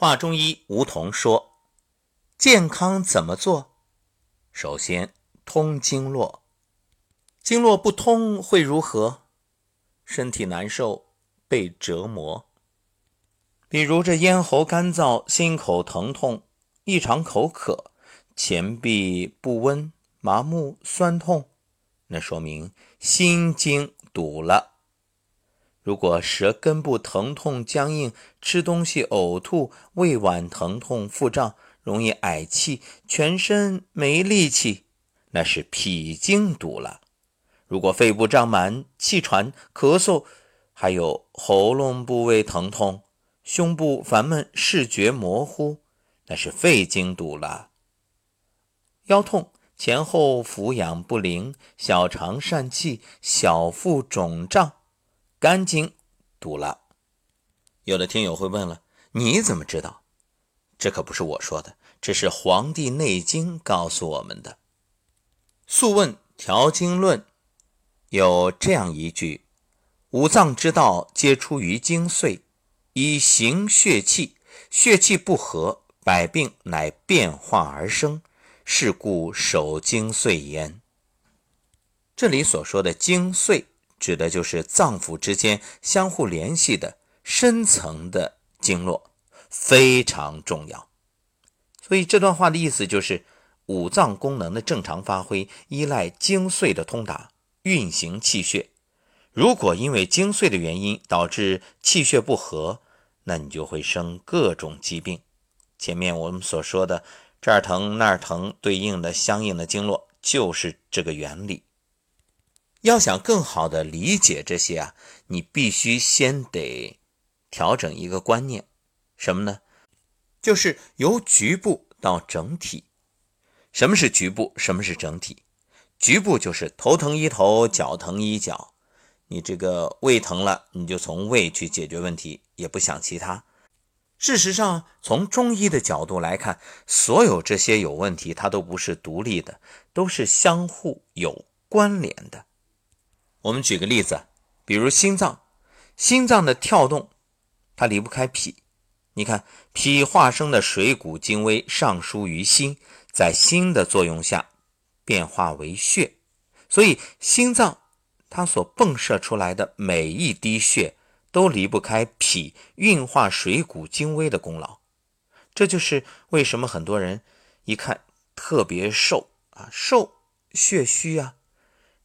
华中医吴桐说：“健康怎么做？首先通经络，经络不通会如何？身体难受，被折磨。比如这咽喉干燥、心口疼痛、异常口渴、前臂不温、麻木、酸痛，那说明心经堵了。”如果舌根部疼痛僵硬，吃东西呕吐，胃脘疼痛腹胀，容易嗳气，全身没力气，那是脾经堵了。如果肺部胀满，气喘、咳嗽，还有喉咙部位疼痛，胸部烦闷，视觉模糊，那是肺经堵了。腰痛、前后俯仰不灵，小肠疝气，小腹肿胀。肝经堵了，有的听友会问了：你怎么知道？这可不是我说的，这是《黄帝内经》告诉我们的。《素问·调经论》有这样一句：“五脏之道皆出于精髓，以行血气，血气不和，百病乃变化而生。是故守精髓焉。”这里所说的精髓。指的就是脏腑之间相互联系的深层的经络，非常重要。所以这段话的意思就是，五脏功能的正常发挥依赖精髓的通达，运行气血。如果因为精髓的原因导致气血不和，那你就会生各种疾病。前面我们所说的这儿疼那儿疼，对应的相应的经络就是这个原理。要想更好的理解这些啊，你必须先得调整一个观念，什么呢？就是由局部到整体。什么是局部？什么是整体？局部就是头疼医头，脚疼医脚。你这个胃疼了，你就从胃去解决问题，也不想其他。事实上，从中医的角度来看，所有这些有问题，它都不是独立的，都是相互有关联的。我们举个例子，比如心脏，心脏的跳动，它离不开脾。你看，脾化生的水谷精微上输于心，在心的作用下变化为血，所以心脏它所迸射出来的每一滴血都离不开脾运化水谷精微的功劳。这就是为什么很多人一看特别瘦啊，瘦血虚啊，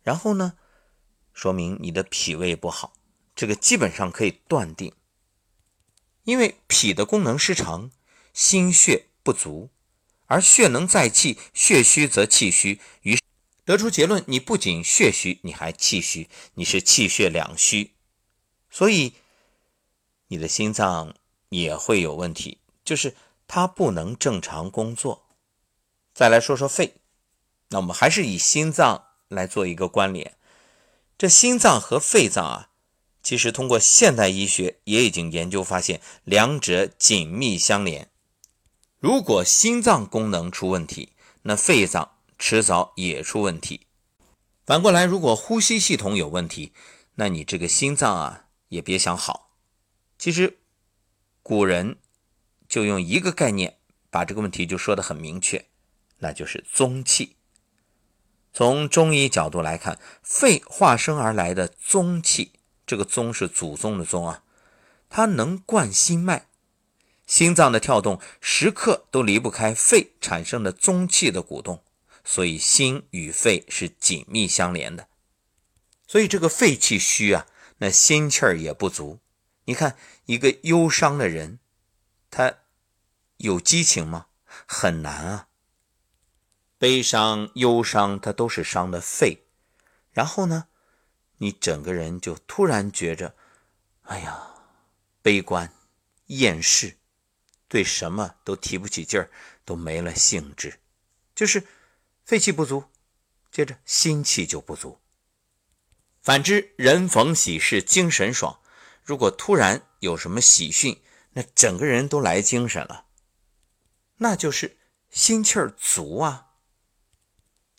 然后呢？说明你的脾胃不好，这个基本上可以断定。因为脾的功能失常，心血不足，而血能载气，血虚则气虚，于是得出结论：你不仅血虚，你还气虚，你是气血两虚，所以你的心脏也会有问题，就是它不能正常工作。再来说说肺，那我们还是以心脏来做一个关联。这心脏和肺脏啊，其实通过现代医学也已经研究发现，两者紧密相连。如果心脏功能出问题，那肺脏迟早也出问题。反过来，如果呼吸系统有问题，那你这个心脏啊也别想好。其实古人就用一个概念把这个问题就说得很明确，那就是宗气。从中医角度来看，肺化生而来的宗气，这个宗是祖宗的宗啊，它能贯心脉，心脏的跳动时刻都离不开肺产生的宗气的鼓动，所以心与肺是紧密相连的。所以这个肺气虚啊，那心气儿也不足。你看一个忧伤的人，他有激情吗？很难啊。悲伤、忧伤，它都是伤的肺。然后呢，你整个人就突然觉着，哎呀，悲观、厌世，对什么都提不起劲儿，都没了兴致，就是肺气不足，接着心气就不足。反之，人逢喜事精神爽，如果突然有什么喜讯，那整个人都来精神了，那就是心气儿足啊。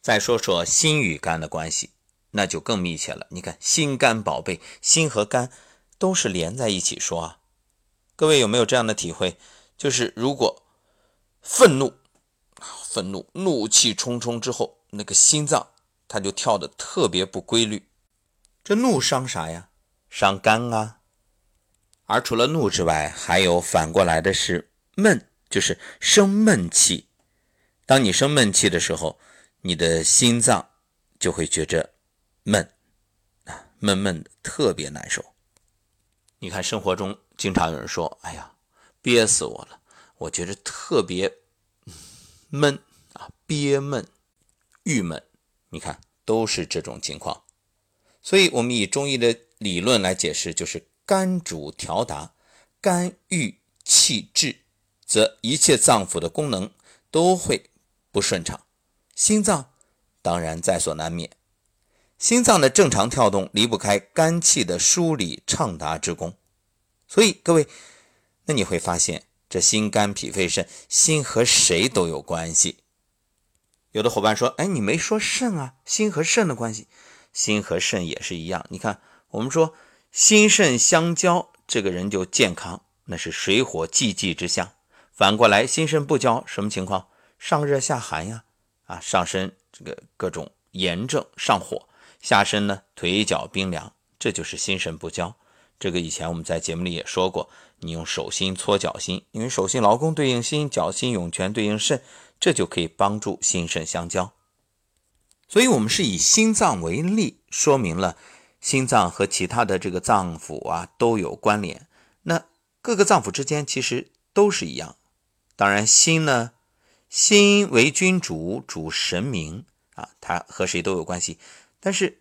再说说心与肝的关系，那就更密切了。你看，心肝宝贝，心和肝都是连在一起说啊。各位有没有这样的体会？就是如果愤怒、愤怒、怒气冲冲之后，那个心脏它就跳的特别不规律。这怒伤啥呀？伤肝啊。而除了怒之外，还有反过来的是闷，就是生闷气。当你生闷气的时候，你的心脏就会觉着闷啊，闷闷的，特别难受。你看生活中经常有人说：“哎呀，憋死我了，我觉着特别闷啊，憋闷、郁闷。”你看都是这种情况。所以，我们以中医的理论来解释，就是肝主调达，肝郁气滞，则一切脏腑的功能都会不顺畅，心脏当然在所难免。心脏的正常跳动离不开肝气的梳理畅达之功，所以各位，那你会发现这心肝脾肺肾，心和谁都有关系。有的伙伴说：“哎，你没说肾啊？心和肾的关系，心和肾也是一样。你看，我们说心肾相交，这个人就健康，那是水火既济之象。反过来，心肾不交，什么情况？上热下寒呀，啊，上身这个各种炎症，上火。”下身呢，腿脚冰凉，这就是心肾不交。这个以前我们在节目里也说过，你用手心搓脚心，因为手心劳宫对应心，脚心涌泉对应肾，这就可以帮助心肾相交。所以，我们是以心脏为例，说明了心脏和其他的这个脏腑啊都有关联。那各个脏腑之间其实都是一样。当然，心呢，心为君主，主神明啊，它和谁都有关系。但是，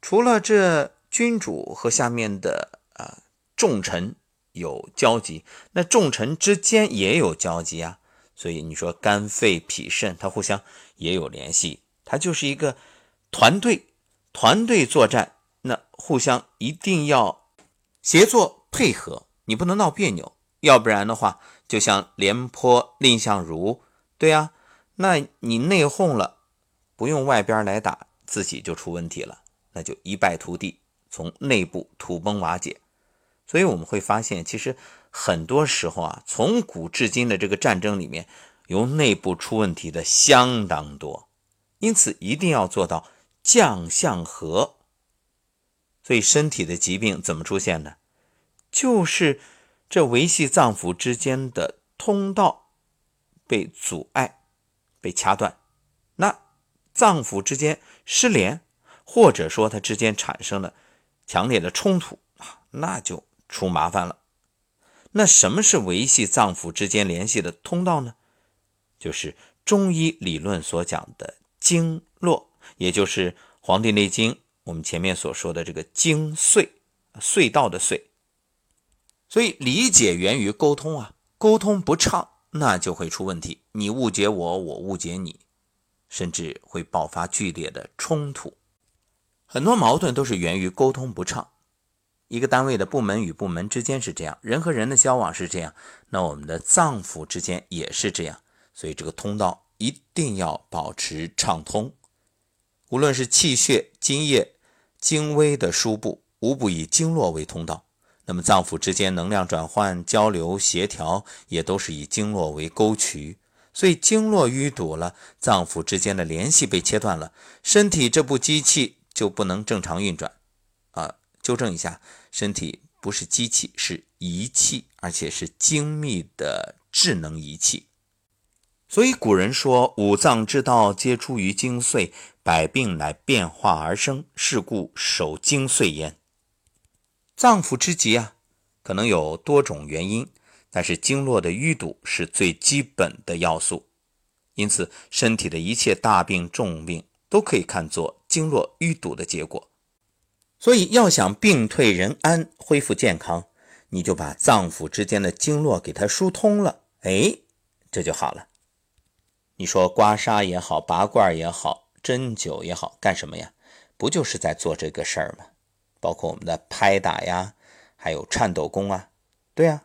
除了这君主和下面的啊重臣有交集，那重臣之间也有交集啊。所以你说肝肺脾肾，它互相也有联系，它就是一个团队，团队作战，那互相一定要协作配合，你不能闹别扭，要不然的话，就像廉颇蔺相如，对呀，那你内讧了，不用外边来打。自己就出问题了，那就一败涂地，从内部土崩瓦解。所以我们会发现，其实很多时候啊，从古至今的这个战争里面，由内部出问题的相当多。因此，一定要做到将相和。所以，身体的疾病怎么出现呢？就是这维系脏腑之间的通道被阻碍、被掐断。那。脏腑之间失联，或者说它之间产生了强烈的冲突啊，那就出麻烦了。那什么是维系脏腑之间联系的通道呢？就是中医理论所讲的经络，也就是《黄帝内经》我们前面所说的这个经隧，隧道的隧。所以理解源于沟通啊，沟通不畅，那就会出问题。你误解我，我误解你。甚至会爆发剧烈的冲突，很多矛盾都是源于沟通不畅。一个单位的部门与部门之间是这样，人和人的交往是这样，那我们的脏腑之间也是这样。所以这个通道一定要保持畅通。无论是气血、津液、精微的输布，无不以经络为通道。那么脏腑之间能量转换、交流、协调，也都是以经络为沟渠。所以经络淤堵了，脏腑之间的联系被切断了，身体这部机器就不能正常运转。啊，纠正一下，身体不是机器，是仪器，而且是精密的智能仪器。所以古人说：“五脏之道皆出于精髓，百病乃变化而生，是故守精髓焉。”脏腑之疾啊，可能有多种原因。但是经络的淤堵是最基本的要素，因此身体的一切大病重病都可以看作经络淤堵的结果。所以要想病退人安、恢复健康，你就把脏腑之间的经络给它疏通了，哎，这就好了。你说刮痧也好，拔罐也好，针灸也好，干什么呀？不就是在做这个事儿吗？包括我们的拍打呀，还有颤抖功啊，对呀。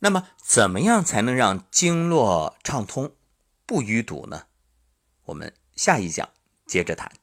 那么，怎么样才能让经络畅通、不淤堵呢？我们下一讲接着谈。